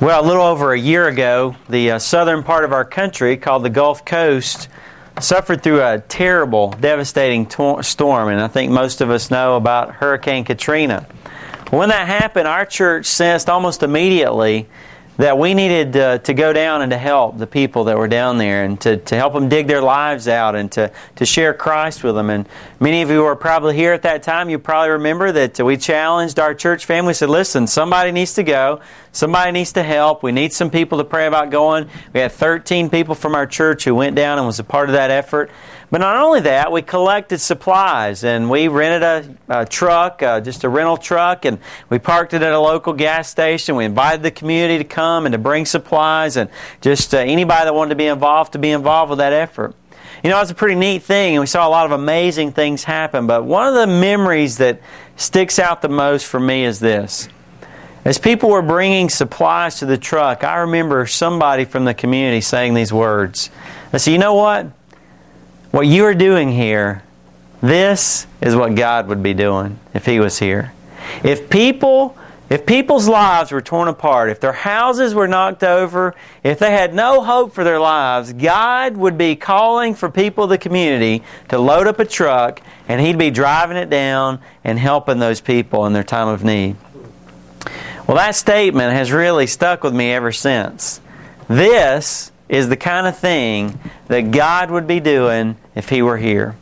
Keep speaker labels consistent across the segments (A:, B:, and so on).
A: Well, a little over a year ago, the uh, southern part of our country, called the Gulf Coast, suffered through a terrible, devastating to- storm, and I think most of us know about Hurricane Katrina. When that happened, our church sensed almost immediately that we needed uh, to go down and to help the people that were down there and to, to help them dig their lives out and to, to share Christ with them. And many of you were probably here at that time. You probably remember that we challenged our church family, said, listen, somebody needs to go. Somebody needs to help. We need some people to pray about going. We had 13 people from our church who went down and was a part of that effort. But not only that, we collected supplies and we rented a, a truck, uh, just a rental truck, and we parked it at a local gas station. We invited the community to come and to bring supplies and just uh, anybody that wanted to be involved to be involved with that effort. You know, it was a pretty neat thing, and we saw a lot of amazing things happen. But one of the memories that sticks out the most for me is this. As people were bringing supplies to the truck, I remember somebody from the community saying these words. I said, You know what? What you are doing here, this is what God would be doing if He was here. If people if people's lives were torn apart, if their houses were knocked over, if they had no hope for their lives, God would be calling for people of the community to load up a truck and He'd be driving it down and helping those people in their time of need. Well, that statement has really stuck with me ever since. This is the kind of thing that God would be doing if He were here.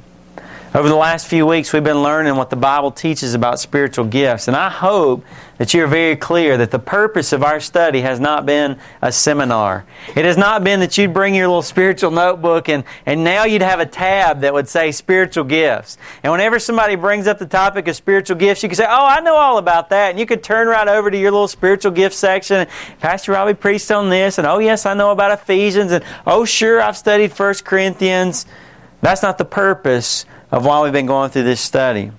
A: Over the last few weeks, we've been learning what the Bible teaches about spiritual gifts, and I hope that you're very clear that the purpose of our study has not been a seminar. It has not been that you'd bring your little spiritual notebook and, and now you'd have a tab that would say spiritual gifts. And whenever somebody brings up the topic of spiritual gifts, you could say, Oh, I know all about that. And you could turn right over to your little spiritual gift section. Pastor Robbie preached on this, and oh, yes, I know about Ephesians, and oh, sure, I've studied First Corinthians. That's not the purpose of why we've been going through this study.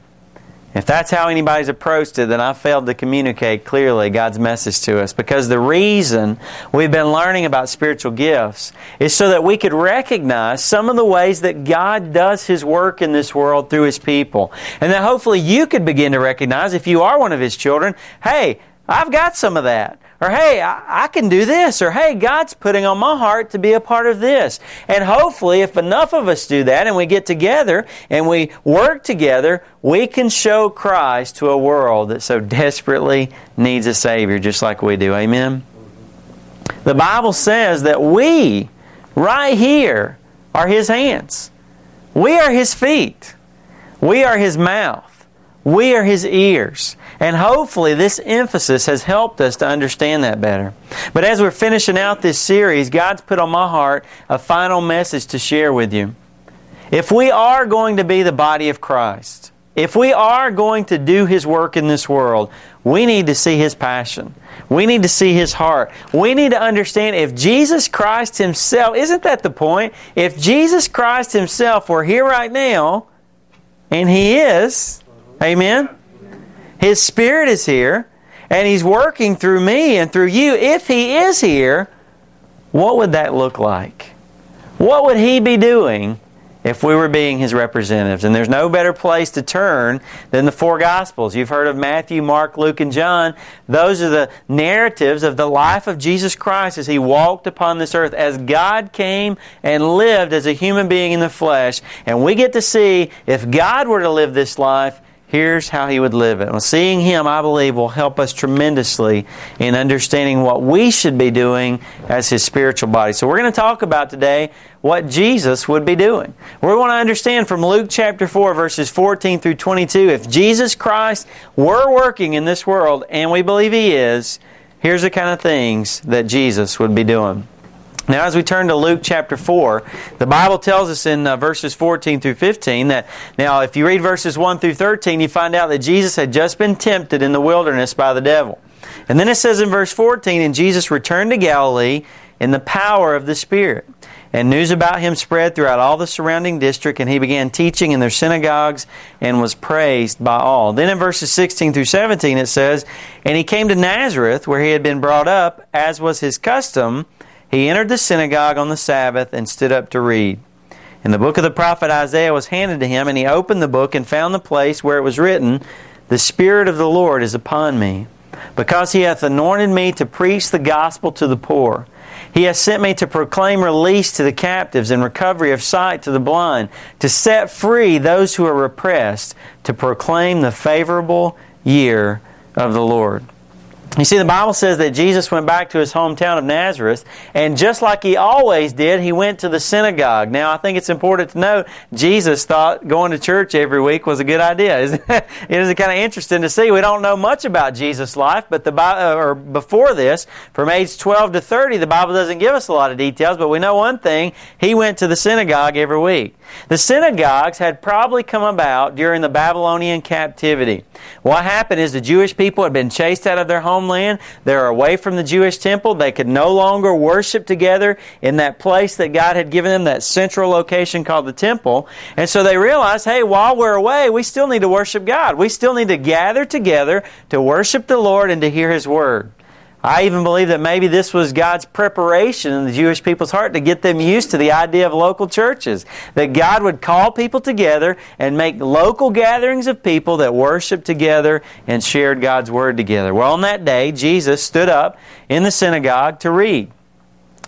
A: If that's how anybody's approached it, then I failed to communicate clearly God's message to us. Because the reason we've been learning about spiritual gifts is so that we could recognize some of the ways that God does His work in this world through His people. And that hopefully you could begin to recognize, if you are one of His children, hey, I've got some of that. Or, hey, I, I, can do this. Or, hey, God's putting on my heart to be a part of this. And hopefully, if enough of us do that and we get together and we work together, we can show Christ to a world that so desperately needs a Savior, just like we do. Amen? The Bible says that we, right here, are His hands. We are His feet. We are His mouth. We are His ears. And hopefully, this emphasis has helped us to understand that better. But as we're finishing out this series, God's put on my heart a final message to share with you. If we are going to be the body of Christ, if we are going to do His work in this world, we need to see His passion. We need to see His heart. We need to understand if Jesus Christ Himself, isn't that the point? If Jesus Christ Himself were here right now, and He is, amen? His Spirit is here, and He's working through me and through you. If He is here, what would that look like? What would He be doing if we were being His representatives? And there's no better place to turn than the four Gospels. You've heard of Matthew, Mark, Luke, and John. Those are the narratives of the life of Jesus Christ as He walked upon this earth, as God came and lived as a human being in the flesh. And we get to see if God were to live this life, here's how he would live it. Well, seeing him, I believe, will help us tremendously in understanding what we should be doing as his spiritual body. So, we're going to talk about today what Jesus would be doing. We want to understand from Luke chapter 4, verses 14 through 22, if Jesus Christ were working in this world, and we believe he is, here's the kind of things that Jesus would be doing. Now, as we turn to Luke chapter 4, the Bible tells us in uh, verses 14 through 15 that, now, if you read verses 1 through 13, you find out that Jesus had just been tempted in the wilderness by the devil. And then it says in verse 14, And Jesus returned to Galilee in the power of the Spirit. And news about him spread throughout all the surrounding district, and he began teaching in their synagogues and was praised by all. Then in verses 16 through 17, it says, And he came to Nazareth, where he had been brought up, as was his custom he entered the synagogue on the Sabbath and stood up to read. And the book of the prophet Isaiah was handed to him, and he opened the book and found the place where it was written, The Spirit of the Lord is upon me, because he hath anointed me to preach the gospel to the poor. He has sent me to proclaim release to the captives and recovery of sight to the blind, to set free those who are repressed, to proclaim the favorable year of the Lord. You see, the Bible says that Jesus went back to his hometown of Nazareth, and just like he always did, he went to the synagogue. Now, I think it's important to note Jesus thought going to church every week was a good idea. it is kind of interesting to see. We don't know much about Jesus' life, but the uh, or before this, from age 12 to 30, the Bible doesn't give us a lot of details, but we know one thing: he went to the synagogue every week. The synagogues had probably come about during the Babylonian captivity. What happened is the Jewish people had been chased out of their homeland. They're away from the Jewish temple. They could no longer worship together in that place that God had given them, that central location called the temple. And so they realized, hey, while we're away, we still need to worship God. We still need to gather together to worship the Lord and to hear His Word. I even believe that maybe this was God's preparation in the Jewish people's heart to get them used to the idea of local churches. That God would call people together and make local gatherings of people that worshiped together and shared God's Word together. Well, on that day, Jesus stood up in the synagogue to read.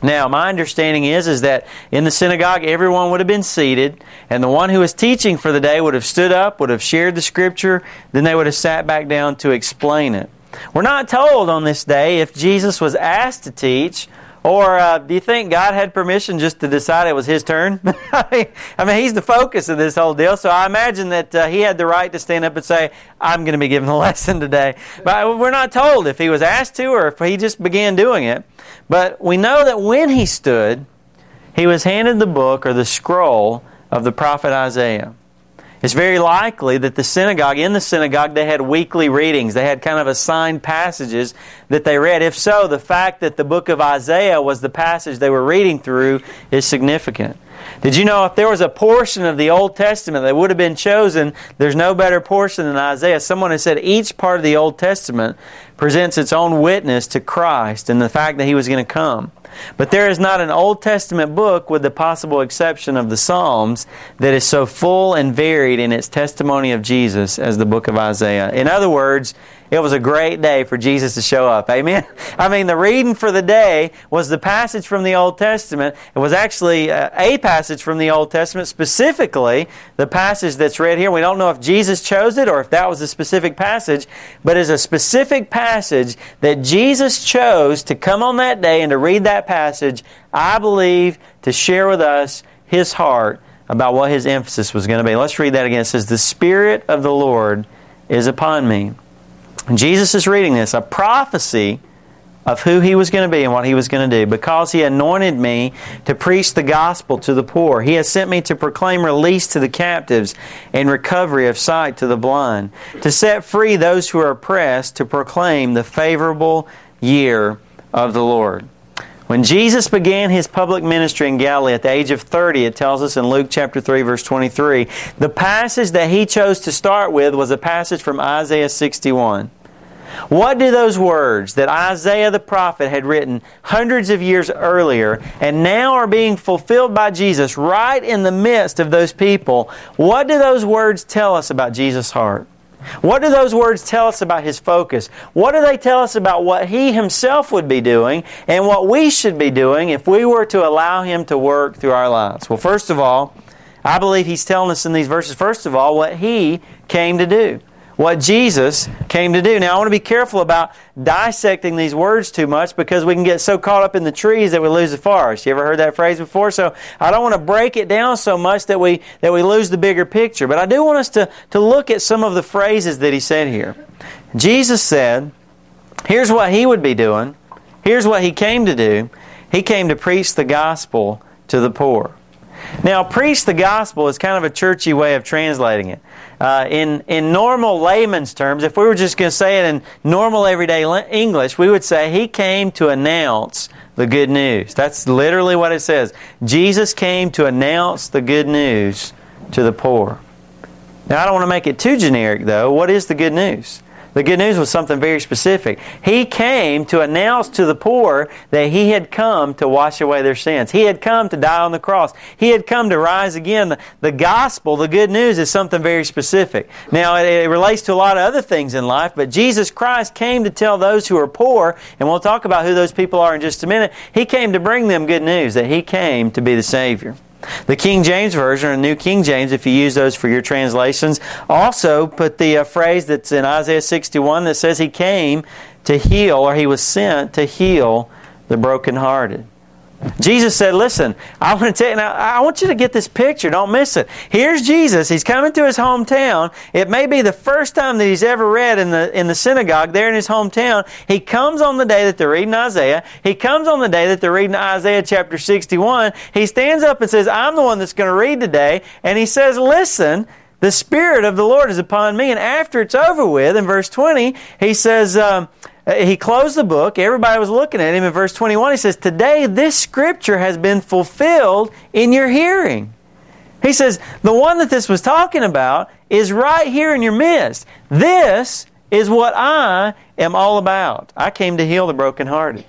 A: Now, my understanding is, is that in the synagogue, everyone would have been seated, and the one who was teaching for the day would have stood up, would have shared the Scripture, then they would have sat back down to explain it. We're not told on this day if Jesus was asked to teach, or uh, do you think God had permission just to decide it was his turn? I, mean, he's the focus of this whole deal, so I imagine that uh, he had the right to stand up and say, I'm going to be giving a lesson today. But we're not told if he was asked to or if he just began doing it. But we know that when he stood, he was handed the book or the scroll of the prophet Isaiah. It's very likely that the synagogue, in the synagogue, they had weekly readings. They had kind of assigned passages that they read. If so, the fact that the book of Isaiah was the passage they were reading through is significant. Did you know if there was a portion of the Old Testament that would have been chosen, there's no better portion than Isaiah? Someone has said each part of the Old Testament presents its own witness to Christ and the fact that he was going to come. But there is not an Old Testament book, with the possible exception of the Psalms, that is so full and varied in its testimony of Jesus as the book of Isaiah. In other words, it was a great day for Jesus to show up. Amen? I mean, the reading for the day was the passage from the Old Testament. It was actually uh, a passage from the Old Testament, specifically the passage that's read here. We don't know if Jesus chose it or if that was a specific passage, but it's a specific passage that Jesus chose to come on that day and to read that passage, I believe, to share with us his heart about what his emphasis was going to be. Let's read that again. It says, The Spirit of the Lord is upon me Jesus is reading this, a prophecy of who he was going to be and what he was going to do. Because he anointed me to preach the gospel to the poor, he has sent me to proclaim release to the captives and recovery of sight to the blind, to set free those who are oppressed, to proclaim the favorable year of the Lord. When Jesus began his public ministry in Galilee at the age of 30, it tells us in Luke chapter 3 verse 23, the passage that he chose to start with was a passage from Isaiah 61. What do those words that Isaiah the prophet had written hundreds of years earlier and now are being fulfilled by Jesus right in the midst of those people, what do those words tell us about Jesus' heart? What do those words tell us about his focus? What do they tell us about what he himself would be doing and what we should be doing if we were to allow him to work through our lives? Well, first of all, I believe he's telling us in these verses, first of all, what he came to do what Jesus came to do. Now, I want to be careful about dissecting these words too much because we can get so caught up in the trees that we lose the forest. You ever heard that phrase before? So I don't want to break it down so much that we that we lose the bigger picture. But I do want us to, to look at some of the phrases that he said here. Jesus said, here's what he would be doing. Here's what he came to do. He came to preach the gospel to the poor. Now, preach the gospel is kind of a churchy way of translating it. Uh, in, in normal layman's terms, if we were just going to say it in normal everyday English, we would say he came to announce the good news. That's literally what it says. Jesus came to announce the good news to the poor. Now, I don't want to make it too generic, though. What is the good news? The good news was something very specific. He came to announce to the poor that He had come to wash away their sins. He had come to die on the cross. He had come to rise again. The, gospel, the good news, is something very specific. Now, it relates to a lot of other things in life, but Jesus Christ came to tell those who are poor, and we'll talk about who those people are in just a minute. He came to bring them good news that He came to be the Savior. The King James Version or New King James, if you use those for your translations, also put the uh, phrase that's in Isaiah 61 that says he came to heal or he was sent to heal the brokenhearted. Jesus said, Listen, I want to tell you, now, I want you to get this picture. Don't miss it. Here's Jesus. He's coming to his hometown. It may be the first time that he's ever read in the, in the synagogue there in his hometown. He comes on the day that they're reading Isaiah. He comes on the day that they're reading Isaiah chapter 61. He stands up and says, I'm the one that's going to read today. And he says, Listen, the Spirit of the Lord is upon me. And after it's over with, in verse 20, he says, um, Uh, he closed the book. Everybody was looking at him. In verse 21, he says, Today this scripture has been fulfilled in your hearing. He says, The one that this was talking about is right here in your midst. This is what I am all about. I came to heal the brokenhearted.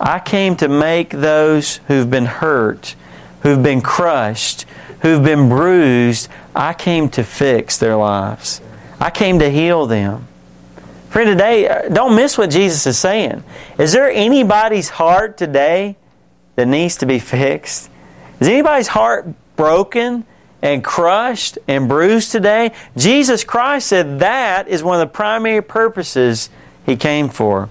A: I came to make those who've been hurt, who've been crushed, who've been bruised, I came to fix their lives. I came to heal them. Friend, today, uh, don't miss what Jesus is saying. Is there anybody's heart today that needs to be fixed? Is anybody's heart broken and crushed and bruised today? Jesus Christ said that is one of the primary purposes He came for.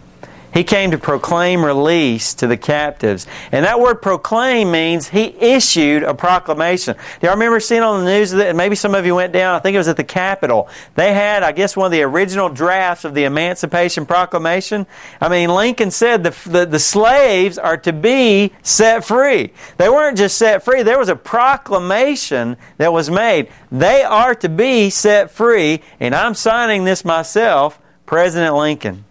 A: He came to proclaim release to the captives. And that word proclaim means he issued a proclamation. Do y'all remember seeing on the news that maybe some of you went down, I think it was at the Capitol. They had, I guess, one of the original drafts of the Emancipation Proclamation. I mean, Lincoln said the, the, the slaves are to be set free. They weren't just set free, there was a proclamation that was made. They are to be set free, and I'm signing this myself, President Lincoln.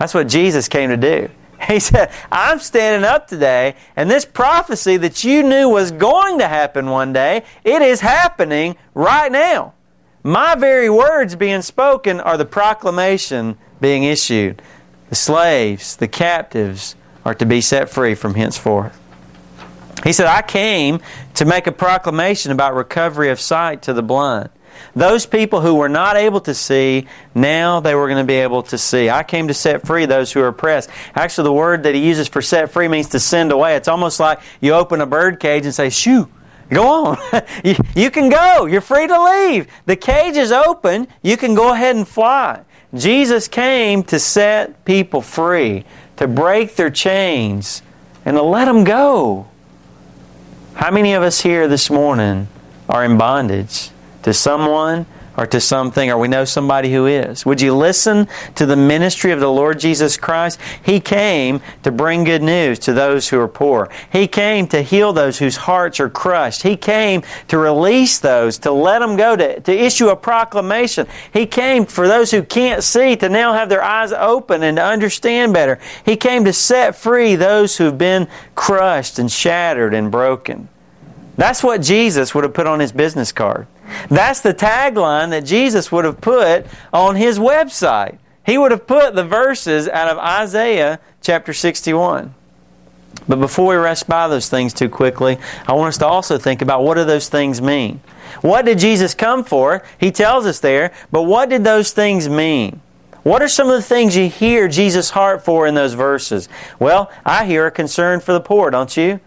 A: That's what Jesus came to do. He said, I'm standing up today, and this prophecy that you knew was going to happen one day, it is happening right now. My very words being spoken are the proclamation being issued. The slaves, the captives, are to be set free from henceforth. He said, I came to make a proclamation about recovery of sight to the blind those people who were not able to see, now they were going to be able to see. I came to set free those who are oppressed. Actually, the word that he uses for set free means to send away. It's almost like you open a bird cage and say, shoo, go on. you, can go. You're free to leave. The cage is open. You can go ahead and fly. Jesus came to set people free, to break their chains, and to let them go. How many of us here this morning are in bondage? To someone or to something, or we know somebody who is. Would you listen to the ministry of the Lord Jesus Christ? He came to bring good news to those who are poor. He came to heal those whose hearts are crushed. He came to release those, to let them go, to, to issue a proclamation. He came for those who can't see to now have their eyes open and to understand better. He came to set free those who've been crushed and shattered and broken. That's what Jesus would have put on his business card. That's the tagline that Jesus would have put on his website. He would have put the verses out of Isaiah chapter 61. But before we rush by those things too quickly, I want us to also think about what do those things mean? What did Jesus come for? He tells us there, but what did those things mean? What are some of the things you hear Jesus' heart for in those verses? Well, I hear a concern for the poor, don't you?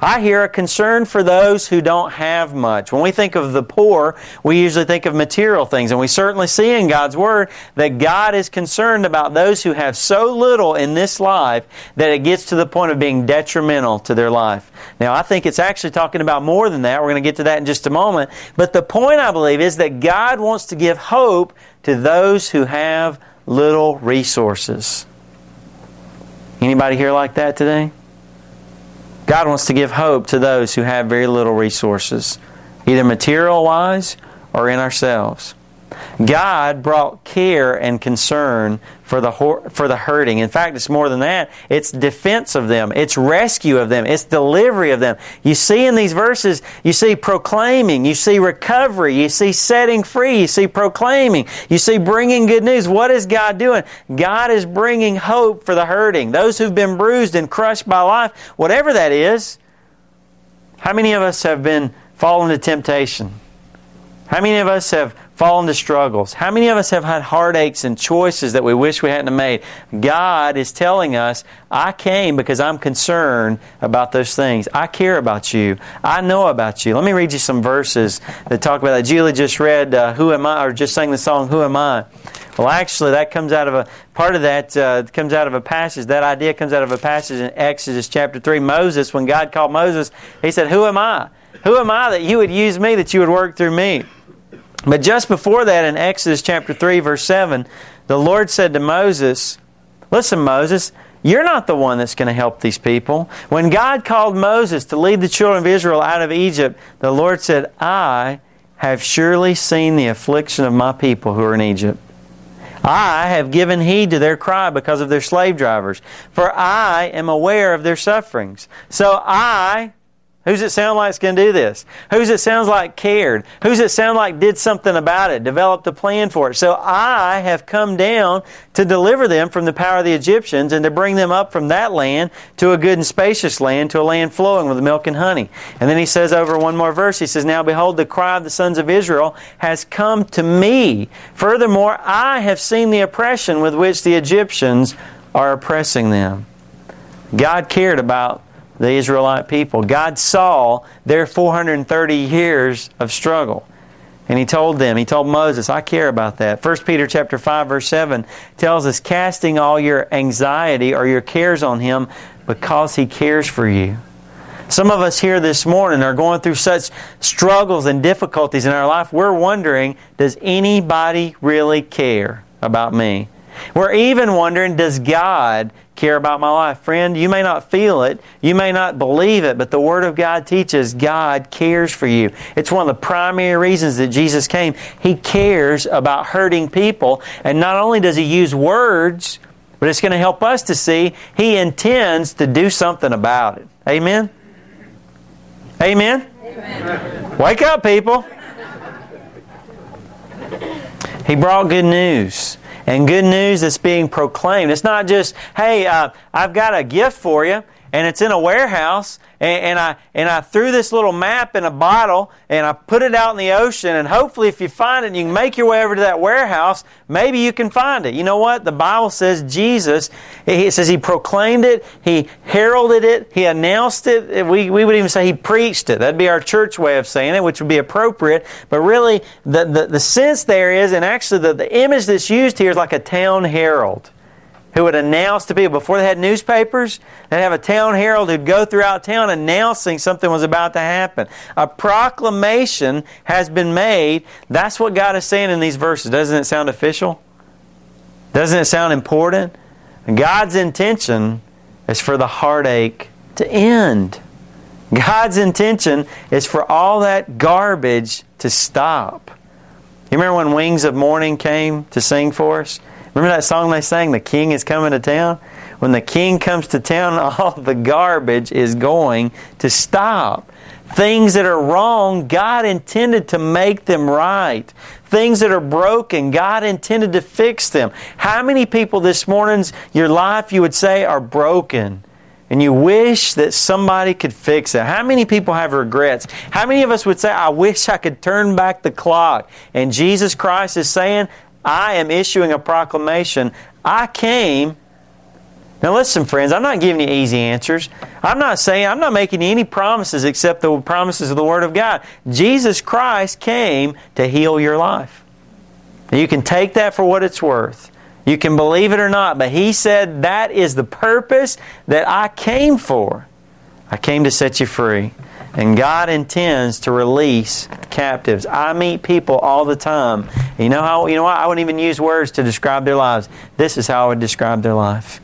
A: I hear a concern for those who don't have much. When we think of the poor, we usually think of material things, and we certainly see in God's Word that God is concerned about those who have so little in this life that it gets to the point of being detrimental to their life. Now, I think it's actually talking about more than that. We're going to get to that in just a moment. But the point, I believe, is that God wants to give hope to those who have little resources. Anybody here like that today? God wants to give hope to those who have very little resources, either material wise or in ourselves. God brought care and concern for the for the hurting. In fact, it's more than that. It's defense of them. It's rescue of them. It's delivery of them. You see in these verses, you see proclaiming, you see recovery, you see setting free, you see proclaiming, you see bringing good news. What is God doing? God is bringing hope for the hurting, those who've been bruised and crushed by life, whatever that is. How many of us have been fallen to temptation? How many of us have fall into struggles? How many of us have had heartaches and choices that we wish we hadn't made? God is telling us, I came because I'm concerned about those things. I care about you. I know about you. Let me read you some verses that talk about that. Julie just read, uh, Who Am I? or just sang the song, Who Am I? Well, actually, that comes out of a part of that uh, comes out of a passage. That idea comes out of a passage in Exodus chapter three. Moses, when God called Moses, he said, "Who am I? Who am I that you would use me? That you would work through me?" But just before that, in Exodus chapter 3, verse 7, the Lord said to Moses, Listen, Moses, you're not the one that's going to help these people. When God called Moses to lead the children of Israel out of Egypt, the Lord said, I have surely seen the affliction of my people who are in Egypt. I have given heed to their cry because of their slave drivers, for I am aware of their sufferings. So I Who's it sound like going to do this? Who's it sounds like cared? Who's it sound like did something about it, developed a plan for it? So I have come down to deliver them from the power of the Egyptians and to bring them up from that land to a good and spacious land, to a land flowing with milk and honey. And then he says over one more verse, he says, Now behold, the cry of the sons of Israel has come to me. Furthermore, I have seen the oppression with which the Egyptians are oppressing them. God cared about the Israelite people. God saw their 430 years of struggle. And he told them, he told Moses, I care about that. 1 Peter chapter 5 verse 7 tells us casting all your anxiety or your cares on him because he cares for you. Some of us here this morning are going through such struggles and difficulties in our life. We're wondering, does anybody really care about me? We're even wondering, does God care about my life. Friend, you may not feel it, you may not believe it, but the Word of God teaches God cares for you. It's one of the primary reasons that Jesus came. He cares about hurting people, and not only does He use words, but it's going to help us to see He intends to do something about it. Amen? Amen? Amen. Wake up, people. He brought good news and good news that's being proclaimed. It's not just, hey, uh, I've got a gift for you, and it's in a warehouse, and, and, I and I threw this little map in a bottle, and I put it out in the ocean, and hopefully, if you find it, and you can make your way over to that warehouse. Maybe you can find it. You know what? The Bible says Jesus. It says he proclaimed it, he heralded it, he announced it. We we would even say he preached it. That'd be our church way of saying it, which would be appropriate. But really, the the, the sense there is, and actually, the, the image that's used here is like a town herald who would announce to people. Before they had newspapers they'd have a town herald who'd go throughout town announcing something was about to happen. A proclamation has been made. That's what god is saying in these verses. Doesn't it sound official? Doesn't it sound important? God's intention is for the heartache to end. God's intention is for all that garbage to stop. You remember when wings of morning came to sing for us Remember that song they sang, The King is Coming to Town? When the King comes to town, all the garbage is going to stop. Things that are wrong, God intended to make them right. Things that are broken, God intended to fix them. How many people this morning's your life you would say are broken? And you wish that somebody could fix it. How many people have regrets? How many of us would say, I wish I could turn back the clock? And Jesus Christ is saying, I am issuing a proclamation. I came. Now, listen, friends, I'm not giving you easy answers. I'm not saying, I'm not making any promises except the promises of the Word of God. Jesus Christ came to heal your life. You can take that for what it's worth. You can believe it or not, but He said that is the purpose that I came for. I came to set you free. And God intends to release captives. I meet people all the time. You know how you know what? I wouldn't even use words to describe their lives. This is how I would describe their life.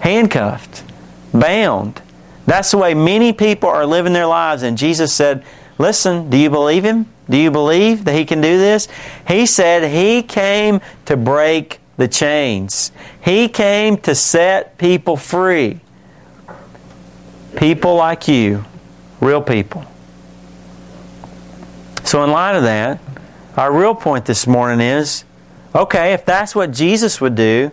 A: Handcuffed, bound. That's the way many people are living their lives. And Jesus said, Listen, do you believe him? Do you believe that He can do this? He said He came to break the chains. He came to set people free. People like you, real people. So, in light of that, our real point this morning is okay, if that's what Jesus would do,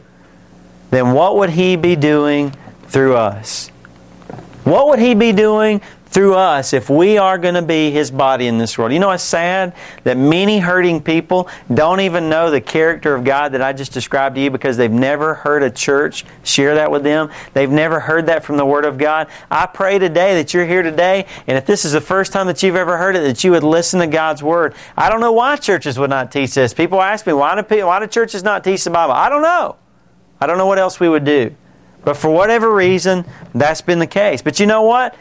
A: then what would He be doing through us? What would He be doing through us if we are going to be His body in this world. You know, it's sad that many hurting people don't even know the character of God that I just described to you because they've never heard a church share that with them. They've never heard that from the Word of God. I pray today that you're here today, and if this is the first time that you've ever heard it, that you would listen to God's Word. I don't know why churches would not teach this. People ask me, why do, why do churches not teach the Bible? I don't know. I don't know what else we would do. But for whatever reason, that's been the case. But you know what?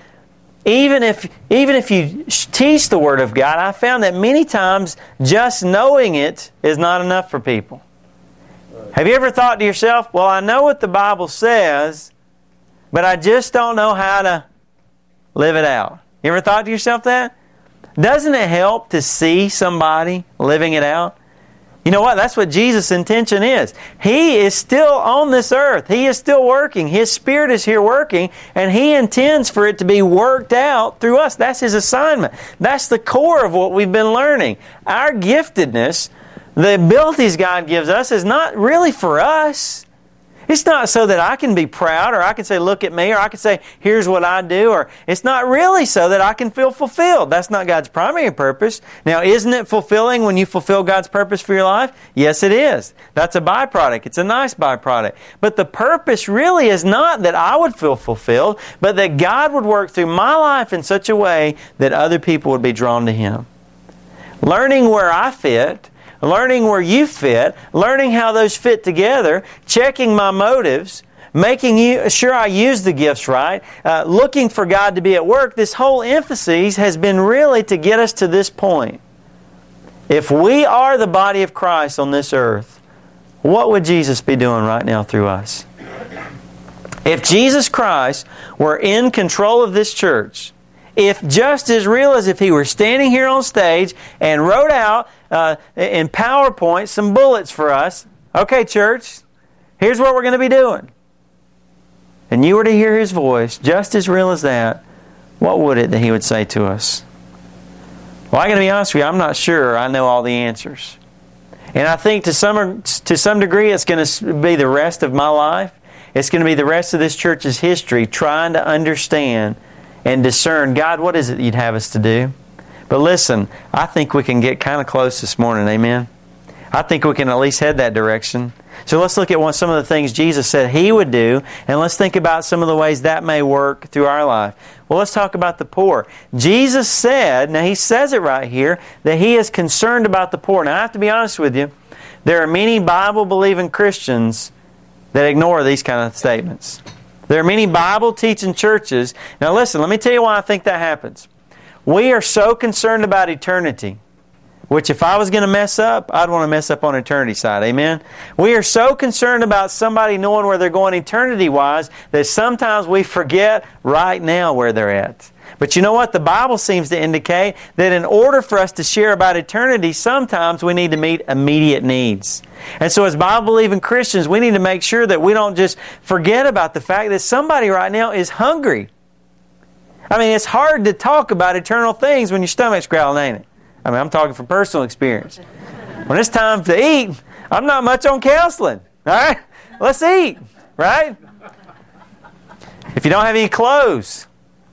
A: Even if even if you teach the word of God, I found that many times just knowing it is not enough for people. Have you ever thought to yourself, "Well, I know what the Bible says, but I just don't know how to live it out." You ever thought to yourself that? Doesn't it help to see somebody living it out? You know what? That's what Jesus' intention is. He is still on this earth. He is still working. His Spirit is here working, and He intends for it to be worked out through us. That's His assignment. That's the core of what we've been learning. Our giftedness, the abilities God gives us, is not really for us. It's not so that I can be proud or I can say, look at me, or I can say, here's what I do, or it's not really so that I can feel fulfilled. That's not God's primary purpose. Now, isn't it fulfilling when you fulfill God's purpose for your life? Yes, it is. That's a byproduct. It's a nice byproduct. But the purpose really is not that I would feel fulfilled, but that God would work through my life in such a way that other people would be drawn to Him. Learning where I fit learning where you fit, learning how those fit together, checking my motives, making you, sure I use the gifts right, uh, looking for God to be at work. This whole emphasis has been really to get us to this point. If we are the body of Christ on this earth, what would Jesus be doing right now through us? If Jesus Christ were in control of this church, if just as real as if he were standing here on stage and wrote out uh, in PowerPoint some bullets for us. Okay, church, here's what we're going to be doing. And you were to hear his voice, just as real as that, what would it that he would say to us? Well, I'm going to be honest with you, I'm not sure I know all the answers. And I think to some, to some degree it's going to be the rest of my life. It's going to be the rest of this church's history trying to understand and discern God, what is it you'd have us to do? But listen, I think we can get kind of close this morning. Amen. I think we can at least head that direction. So let's look at one, some of the things Jesus said He would do, and let's think about some of the ways that may work through our life. Well, let's talk about the poor. Jesus said, now He says it right here, that He is concerned about the poor. Now, I have to be honest with you, there are many Bible believing Christians that ignore these kind of statements. There are many Bible teaching churches. Now, listen, let me tell you why I think that happens. We are so concerned about eternity, which if I was going to mess up, I'd want to mess up on eternity side. Amen? We are so concerned about somebody knowing where they're going eternity wise that sometimes we forget right now where they're at. But you know what? The Bible seems to indicate that in order for us to share about eternity, sometimes we need to meet immediate needs. And so, as Bible believing Christians, we need to make sure that we don't just forget about the fact that somebody right now is hungry I mean, it's hard to talk about eternal things when your stomach's growling, ain't it? I mean, I'm talking from personal experience. When it's time to eat, I'm not much on counseling. All right? Let's eat, right? If you don't have any clothes,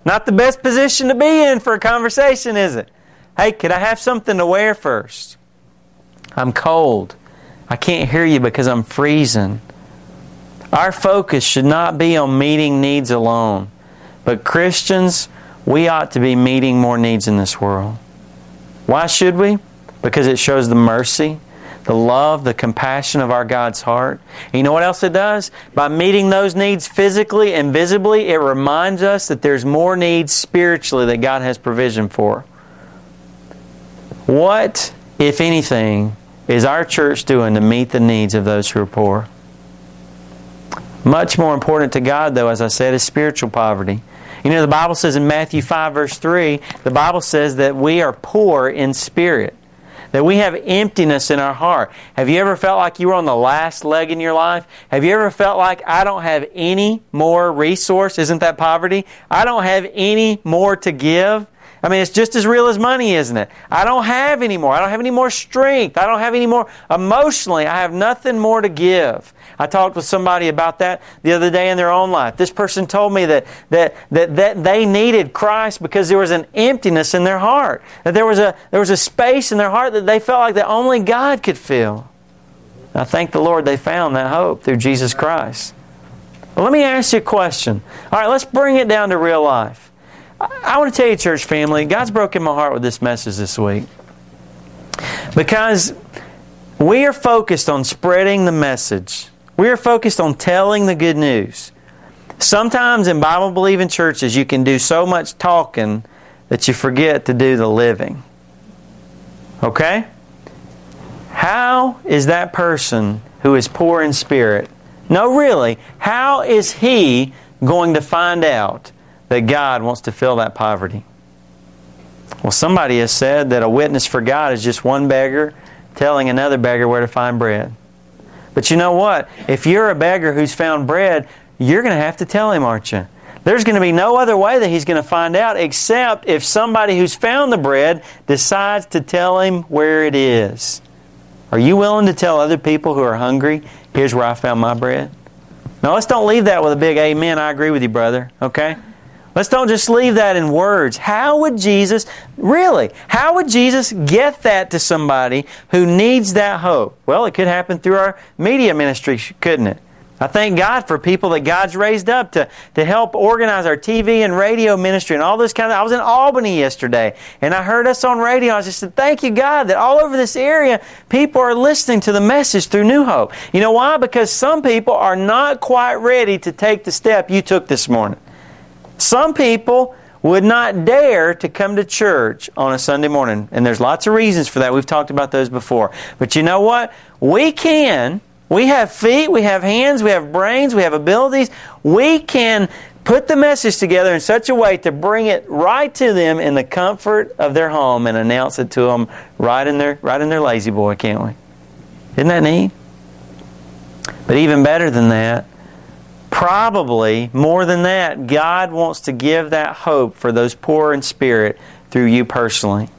A: not the best position to be in for a conversation, is it? Hey, could I have something to wear first? I'm cold. I can't hear you because I'm freezing. Our focus should not be on meeting needs alone. But Christians, we ought to be meeting more needs in this world. Why should we? Because it shows the mercy, the love, the compassion of our God's heart. And you know what else it does? By meeting those needs physically and visibly, it reminds us that there's more needs spiritually that God has provision for. What, if anything, is our church doing to meet the needs of those who are poor? Much more important to God, though, as I said, is spiritual poverty. You know, the Bible says in Matthew 5, verse 3, the Bible says that we are poor in spirit, that we have emptiness in our heart. Have you ever felt like you were on the last leg in your life? Have you ever felt like I don't have any more resource? Isn't that poverty? I don't have any more to give. I mean, it's just as real as money, isn't it? I don't have any more. I don't have any more strength. I don't have any more emotionally. I have nothing more to give. I talked with somebody about that the other day in their own life. This person told me that, that, that, that they needed Christ because there was an emptiness in their heart. That there was, a, there was a space in their heart that they felt like that only God could fill. I thank the Lord they found that hope through Jesus Christ. Let me ask you a question. All right, let's bring it down to real life. I want to tell you, church family, God's broken my heart with this message this week. Because we are focused on spreading the message, we are focused on telling the good news. Sometimes in Bible believing churches, you can do so much talking that you forget to do the living. Okay? How is that person who is poor in spirit? No, really, how is he going to find out that God wants to fill that poverty? Well, somebody has said that a witness for God is just one beggar telling another beggar where to find bread. But you know what? If you're a beggar who's found bread, you're going to have to tell him, aren't you? There's going to be no other way that he's going to find out except if somebody who's found the bread decides to tell him where it is. Are you willing to tell other people who are hungry, here's where I found my bread? Now, let's don't leave that with a big amen. I agree with you, brother. Okay? Let's don't just leave that in words. How would Jesus, really, how would Jesus get that to somebody who needs that hope? Well, it could happen through our media ministry, couldn't it? I thank God for people that God's raised up to, to help organize our TV and radio ministry and all this kind of. I was in Albany yesterday and I heard us on radio. I just said, Thank you, God, that all over this area people are listening to the message through New Hope. You know why? Because some people are not quite ready to take the step you took this morning. Some people would not dare to come to church on a Sunday morning. And there's lots of reasons for that. We've talked about those before. But you know what? We can. We have feet, we have hands, we have brains, we have abilities. We can put the message together in such a way to bring it right to them in the comfort of their home and announce it to them right in their right in their lazy boy, can't we? Isn't that neat? But even better than that, Probably more than that, God wants to give that hope for those poor in spirit through you personally.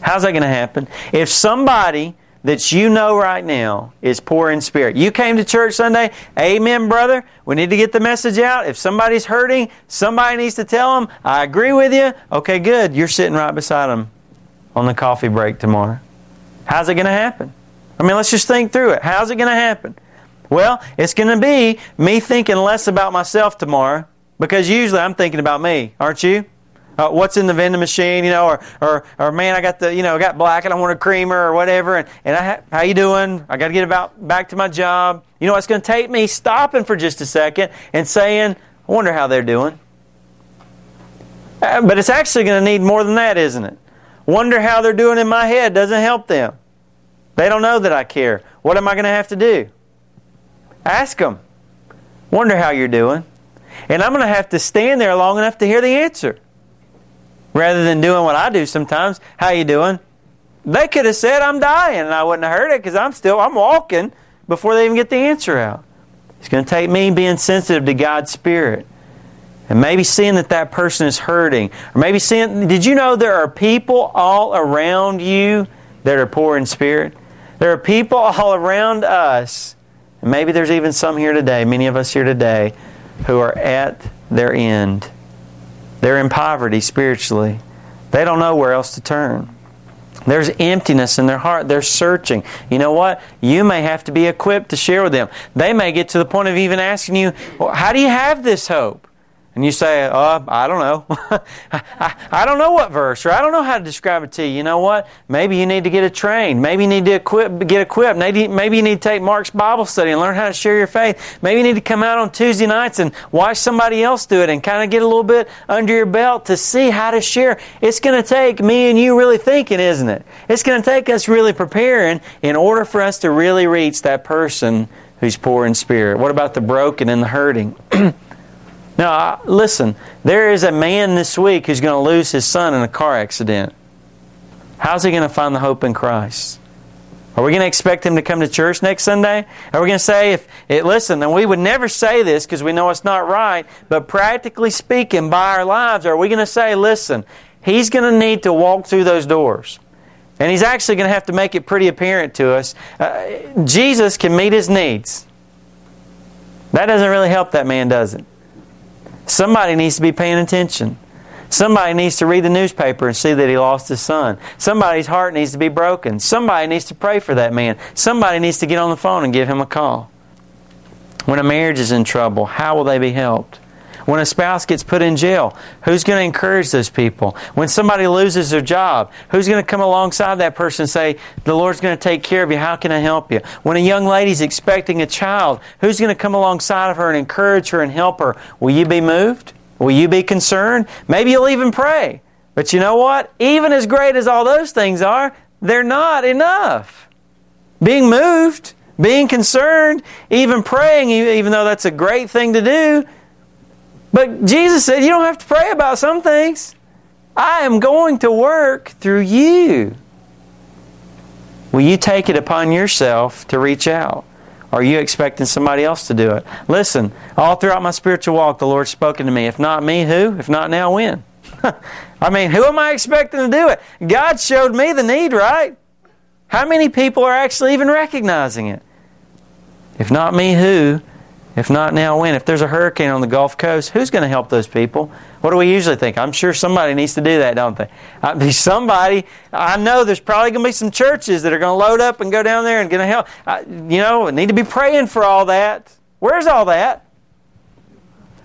A: How's that going to happen? If somebody that you know right now is poor in spirit. You came to church Sunday, amen, brother. We need to get the message out. If somebody's hurting, somebody needs to tell them, I agree with you. Okay, good. You're sitting right beside them on the coffee break tomorrow. How's it going to happen? I mean, let's just think through it. How's it going to happen? Well, it's going to be me thinking less about myself tomorrow because usually I'm thinking about me, aren't you? Uh, what's in the vending machine, you know, or, or, or man, I got the, you know, I got black and I want a creamer or whatever, and, and I, how you doing? I got to get about back to my job. You know, it's going to take me stopping for just a second and saying, I wonder how they're doing. Uh, but it's actually going to need more than that, isn't it? Wonder how they're doing in my head doesn't help them. They don't know that I care. What am I going to have to do? Ask them. Wonder how you're doing. And I'm going to have to stand there long enough to hear the answer. Rather than doing what I do sometimes. How you doing? They could have said I'm dying and I wouldn't have heard it because I'm still I'm walking before they even get the answer out. It's going to take me being sensitive to God's Spirit. And maybe seeing that that person is hurting. Or maybe seeing, did you know there are people all around you that are poor in spirit? There are people all around us and maybe there's even some here today, many of us here today, who are at their end. They're in poverty spiritually. They don't know where else to turn. There's emptiness in their heart. They're searching. You know what? You may have to be equipped to share with them. They may get to the point of even asking you, well, How do you have this hope? And you say, oh, I don't know. I, I, don't know what verse, or I don't know how to describe it to you. You know what? Maybe you need to get a train. Maybe you need to equip, get equipped. Maybe, maybe you need to take Mark's Bible study and learn how to share your faith. Maybe you need to come out on Tuesday nights and watch somebody else do it and kind of get a little bit under your belt to see how to share. It's going to take me and you really thinking, isn't it? It's going to take us really preparing in order for us to really reach that person who's poor in spirit? What about the broken and the hurting? now, listen, there is a man this week who's going to lose his son in a car accident. How's he going to find the hope in Christ? Are we going to expect him to come to church next Sunday? Are we going to say, if it, listen, and we would never say this because we know it's not right, but practically speaking, by our lives, are we going to say, listen, he's going to need to walk through those doors? And he's actually going to have to make it pretty apparent to us. Uh, Jesus can meet his needs. That doesn't really help that man, does it? Somebody needs to be paying attention. Somebody needs to read the newspaper and see that he lost his son. Somebody's heart needs to be broken. Somebody needs to pray for that man. Somebody needs to get on the phone and give him a call. When a marriage is in trouble, how will they be helped? When a spouse gets put in jail, who's going to encourage those people? When somebody loses their job, who's going to come alongside that person and say, The Lord's going to take care of you. How can I help you? When a young lady's expecting a child, who's going to come alongside of her and encourage her and help her? Will you be moved? Will you be concerned? Maybe you'll even pray. But you know what? Even as great as all those things are, they're not enough. Being moved, being concerned, even praying, even though that's a great thing to do, but Jesus said, You don't have to pray about some things. I am going to work through you. Will you take it upon yourself to reach out? Or are you expecting somebody else to do it? Listen, all throughout my spiritual walk, the Lord's spoken to me. If not me, who? If not now, when? I mean, who am I expecting to do it? God showed me the need, right? How many people are actually even recognizing it? If not me, who? If not now, when? If there's a hurricane on the Gulf Coast, who's going to help those people? What do we usually think? I'm sure somebody needs to do that, don't they? I, somebody, I know there's probably going to be some churches that are going to load up and go down there and going to help. I, you know, need to be praying for all that. Where's all that?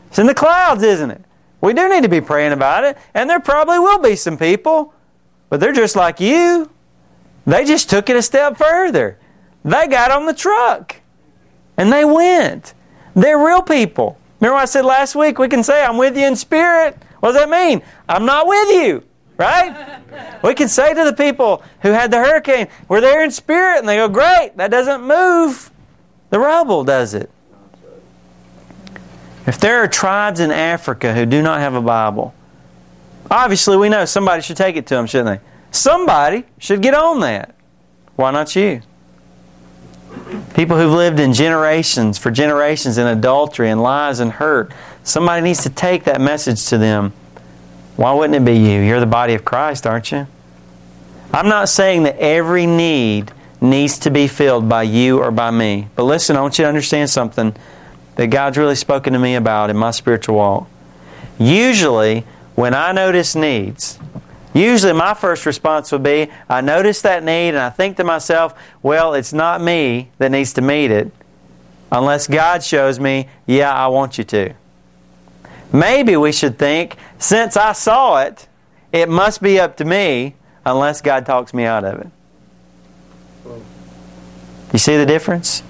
A: It's in the clouds, isn't it? We do need to be praying about it, and there probably will be some people, but they're just like you. They just took it a step further. They got on the truck and they went. They're real people. Remember what I said last week? We can say, I'm with you in spirit. What does that mean? I'm not with you, right? we can say to the people who had the hurricane, we're there in spirit, and they go, great, that doesn't move the rubble, does it? If there are tribes in Africa who do not have a Bible, obviously we know somebody should take it to them, shouldn't they? Somebody should get on that. Why not you? People who've lived in generations, for generations, in adultery and lies and hurt. Somebody needs to take that message to them. Why wouldn't it be you? You're the body of Christ, aren't you? I'm not saying that every need needs to be filled by you or by me. But listen, I want you to understand something that God's really spoken to me about in my spiritual walk. Usually, when I notice needs, Usually, my first response would be I notice that need and I think to myself, well, it's not me that needs to meet it unless God shows me, yeah, I want you to. Maybe we should think, since I saw it, it must be up to me unless God talks me out of it. You see the difference?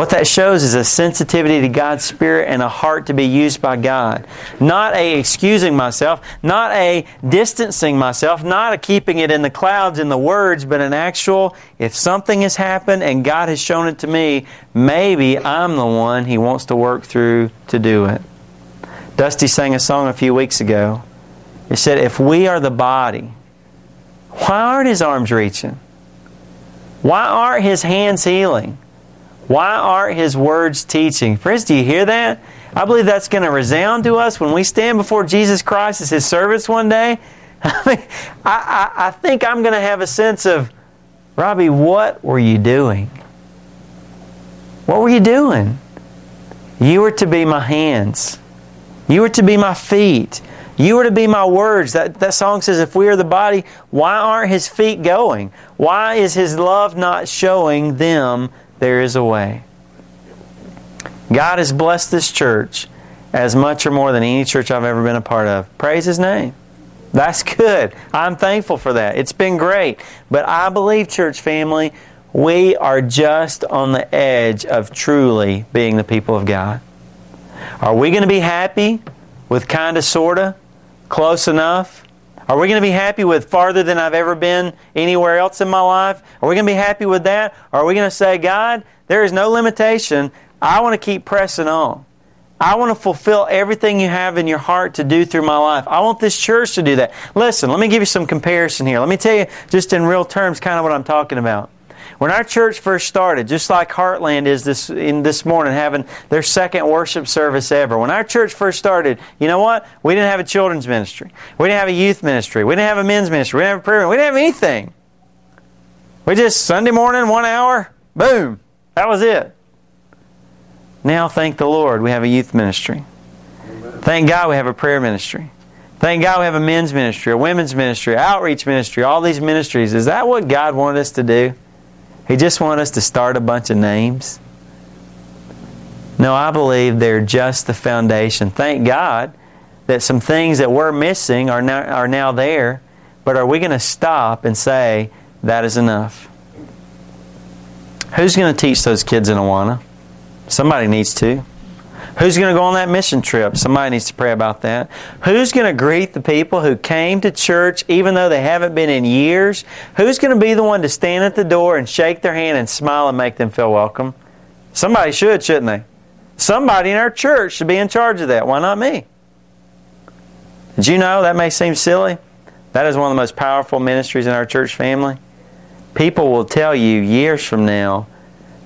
A: What that shows is a sensitivity to God's Spirit and a heart to be used by God. Not a excusing myself, not a distancing myself, not a keeping it in the clouds in the words, but an actual, if something has happened and God has shown it to me, maybe I'm the one He wants to work through to do it. Dusty sang a song a few weeks ago. It said, If we are the body, why aren't His arms reaching? Why aren't His hands healing? Why aren't His words teaching? Friends, do you hear that? I believe that's going to resound to us when we stand before Jesus Christ as His servants one day. I, mean, I, I, I think I'm going to have a sense of, Robbie, what were you doing? What were you doing? You were to be my hands. You were to be my feet. You were to be my words. That, that song says, if we are the body, why aren't his feet going? Why is his love not showing them there is a way. God has blessed this church as much or more than any church I've ever been a part of. Praise His name. That's good. I'm thankful for that. It's been great. But I believe, church family, we are just on the edge of truly being the people of God. Are we going to be happy with kind of, sort of, close enough? Are we going to be happy with farther than I've ever been anywhere else in my life? Are we going to be happy with that? Or are we going to say, God, there is no limitation. I want to keep pressing on. I want to fulfill everything you have in your heart to do through my life. I want this church to do that. Listen, let me give you some comparison here. Let me tell you, just in real terms, kind of what I'm talking about. When our church first started, just like Heartland is this in this morning having their second worship service ever. When our church first started, you know what? We didn't have a children's ministry. We didn't have a youth ministry. We didn't have a men's ministry. We didn't have a prayer. We didn't have anything. We just Sunday morning, one hour, boom. That was it. Now, thank the Lord, we have a youth ministry. Thank God we have a prayer ministry. Thank God we have a men's ministry, a women's ministry, outreach ministry, all these ministries. Is that what God wanted us to do? He just want us to start a bunch of names? No, I believe they're just the foundation. Thank God that some things that we're missing are now, are now there, but are we going to stop and say, that is enough? Who's going to teach those kids in Awana? Somebody needs to. Who's going to go on that mission trip? Somebody needs to pray about that. Who's going to greet the people who came to church even though they haven't been in years? Who's going to be the one to stand at the door and shake their hand and smile and make them feel welcome? Somebody should, shouldn't they? Somebody in our church should be in charge of that. Why not me? Did you know that may seem silly? That is one of the most powerful ministries in our church family. People will tell you years from now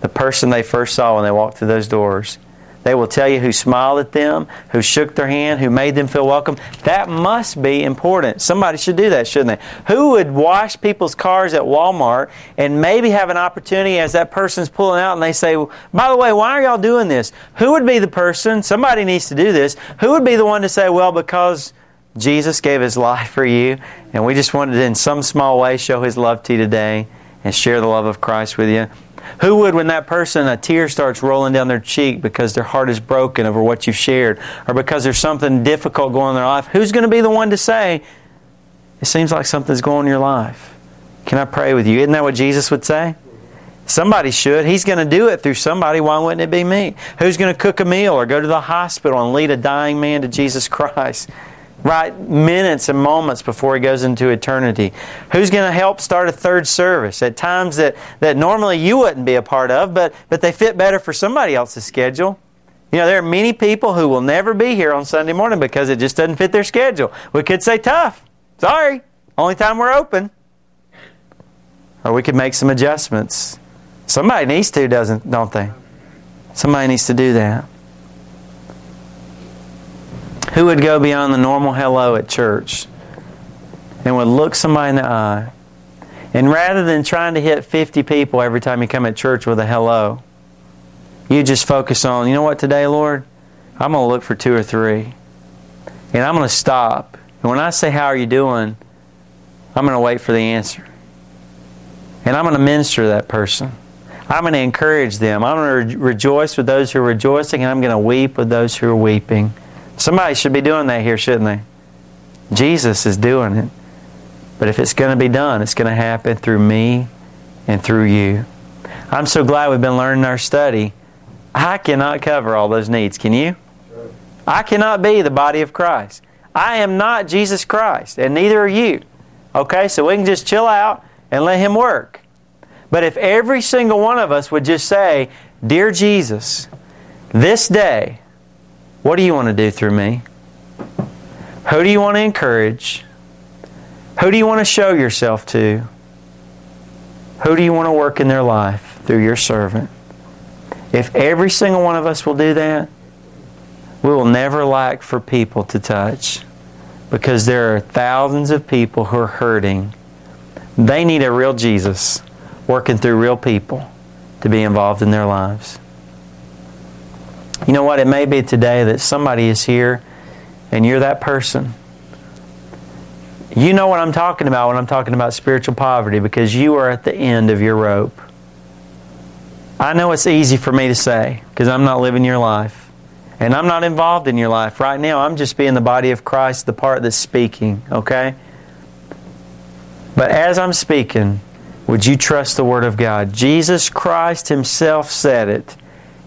A: the person they first saw when they walked through those doors. They will tell you who smiled at them, who shook their hand, who made them feel welcome. That must be important. Somebody should do that, shouldn't they? Who would wash people's cars at Walmart and maybe have an opportunity as that person's pulling out and they say, by the way, why are y'all doing this? Who would be the person? Somebody needs to do this. Who would be the one to say, well, because Jesus gave his life for you and we just wanted to, in some small way, show his love to you today and share the love of Christ with you? Who would, when that person, a tear starts rolling down their cheek because their heart is broken over what you've shared, or because there's something difficult going on in their life, who's going to be the one to say, It seems like something's going on in your life? Can I pray with you? Isn't that what Jesus would say? Somebody should. He's going to do it through somebody. Why wouldn't it be me? Who's going to cook a meal or go to the hospital and lead a dying man to Jesus Christ? Right minutes and moments before he goes into eternity. Who's going to help start a third service at times that, that normally you wouldn't be a part of, but, but they fit better for somebody else's schedule? You know, there are many people who will never be here on Sunday morning because it just doesn't fit their schedule. We could say tough. Sorry. Only time we're open. Or we could make some adjustments. Somebody needs to, doesn't don't they? Somebody needs to do that. Who would go beyond the normal hello at church and would look somebody in the eye? And rather than trying to hit 50 people every time you come at church with a hello, you just focus on, you know what, today, Lord? I'm going to look for two or three. And I'm going to stop. And when I say, How are you doing? I'm going to wait for the answer. And I'm going to minister to that person. I'm going to encourage them. I'm going to re- rejoice with those who are rejoicing, and I'm going to weep with those who are weeping. Somebody should be doing that here, shouldn't they? Jesus is doing it. But if it's going to be done, it's going to happen through me and through you. I'm so glad we've been learning our study. I cannot cover all those needs. Can you? I cannot be the body of Christ. I am not Jesus Christ, and neither are you. Okay, so we can just chill out and let Him work. But if every single one of us would just say, Dear Jesus, this day what do you want to do through me? Who do you want to encourage? Who do you want to show yourself to? Who do you want to work in their life through your servant? If every single one of us will do that, we will never lack for people to touch because there are thousands of people who are hurting. They need a real Jesus working through real people to be involved in their lives. You know what? It may be today that somebody is here and you're that person. You know what I'm talking about when I'm talking about spiritual poverty because you are at the end of your rope. I know it's easy for me to say because I'm not living your life. And I'm not involved in your life. Right now, I'm just being the body of Christ, the part that's speaking, okay? But as I'm speaking, would you trust the Word of God? Jesus Christ Himself said it.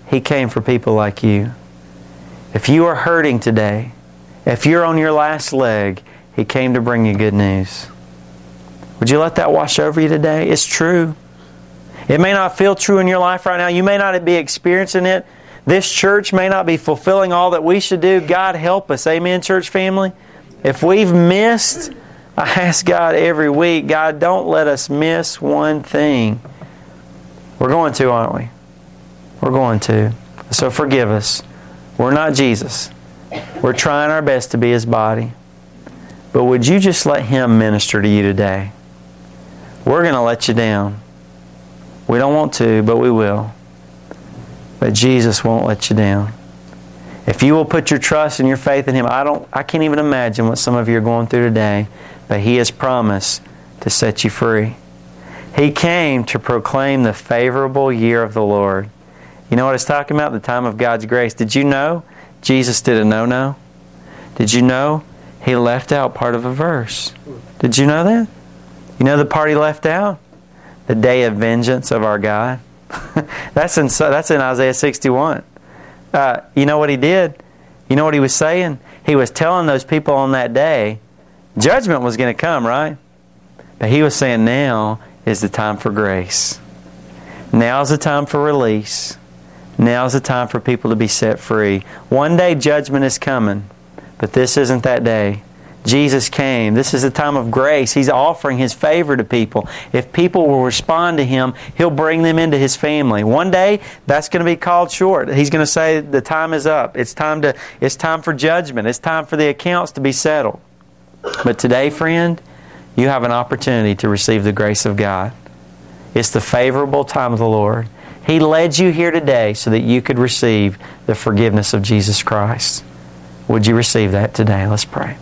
A: He came for people like you. If you are hurting today, if you're on your last leg, He came to bring you good news. Would you let that wash over you today? It's true. It may not feel true in your life right now. You may not be experiencing it. This church may not be fulfilling all that we should do. God help us. Amen, church family. If we've missed, I ask God every week, God, don't let us miss one thing. We're going to, aren't we? We're going to. So forgive us. We're not Jesus. We're trying our best to be His body. But would you just let Him minister to you today? We're going to let you down. We don't want to, but we will. But Jesus won't let you down. If you will put your trust and your faith in Him, I don't I can't even imagine what some of you are going through today, but He has promised to set you free. He came to proclaim the favorable year of the Lord. You know what it's talking about? The time of God's grace. Did you know Jesus did a no no? Did you know he left out part of a verse? Did you know that? You know the part he left out? The day of vengeance of our God. that's in that's in Isaiah 61. Uh, you know what he did? You know what he was saying? He was telling those people on that day, judgment was going to come, right? But he was saying now is the time for grace. Now is the time for release. Now is the time for people to be set free. One day judgment is coming, but this isn't that day. Jesus came. This is a time of grace. He's offering His favor to people. If people will respond to Him, He'll bring them into His family. One day, that's going to be called short. He's going to say, "The time is up. It's time to. It's time for judgment. It's time for the accounts to be settled." But today, friend, you have an opportunity to receive the grace of God. It's the favorable time of the Lord. He led you here today so that you could receive the forgiveness of Jesus Christ. Would you receive that today? Let's pray.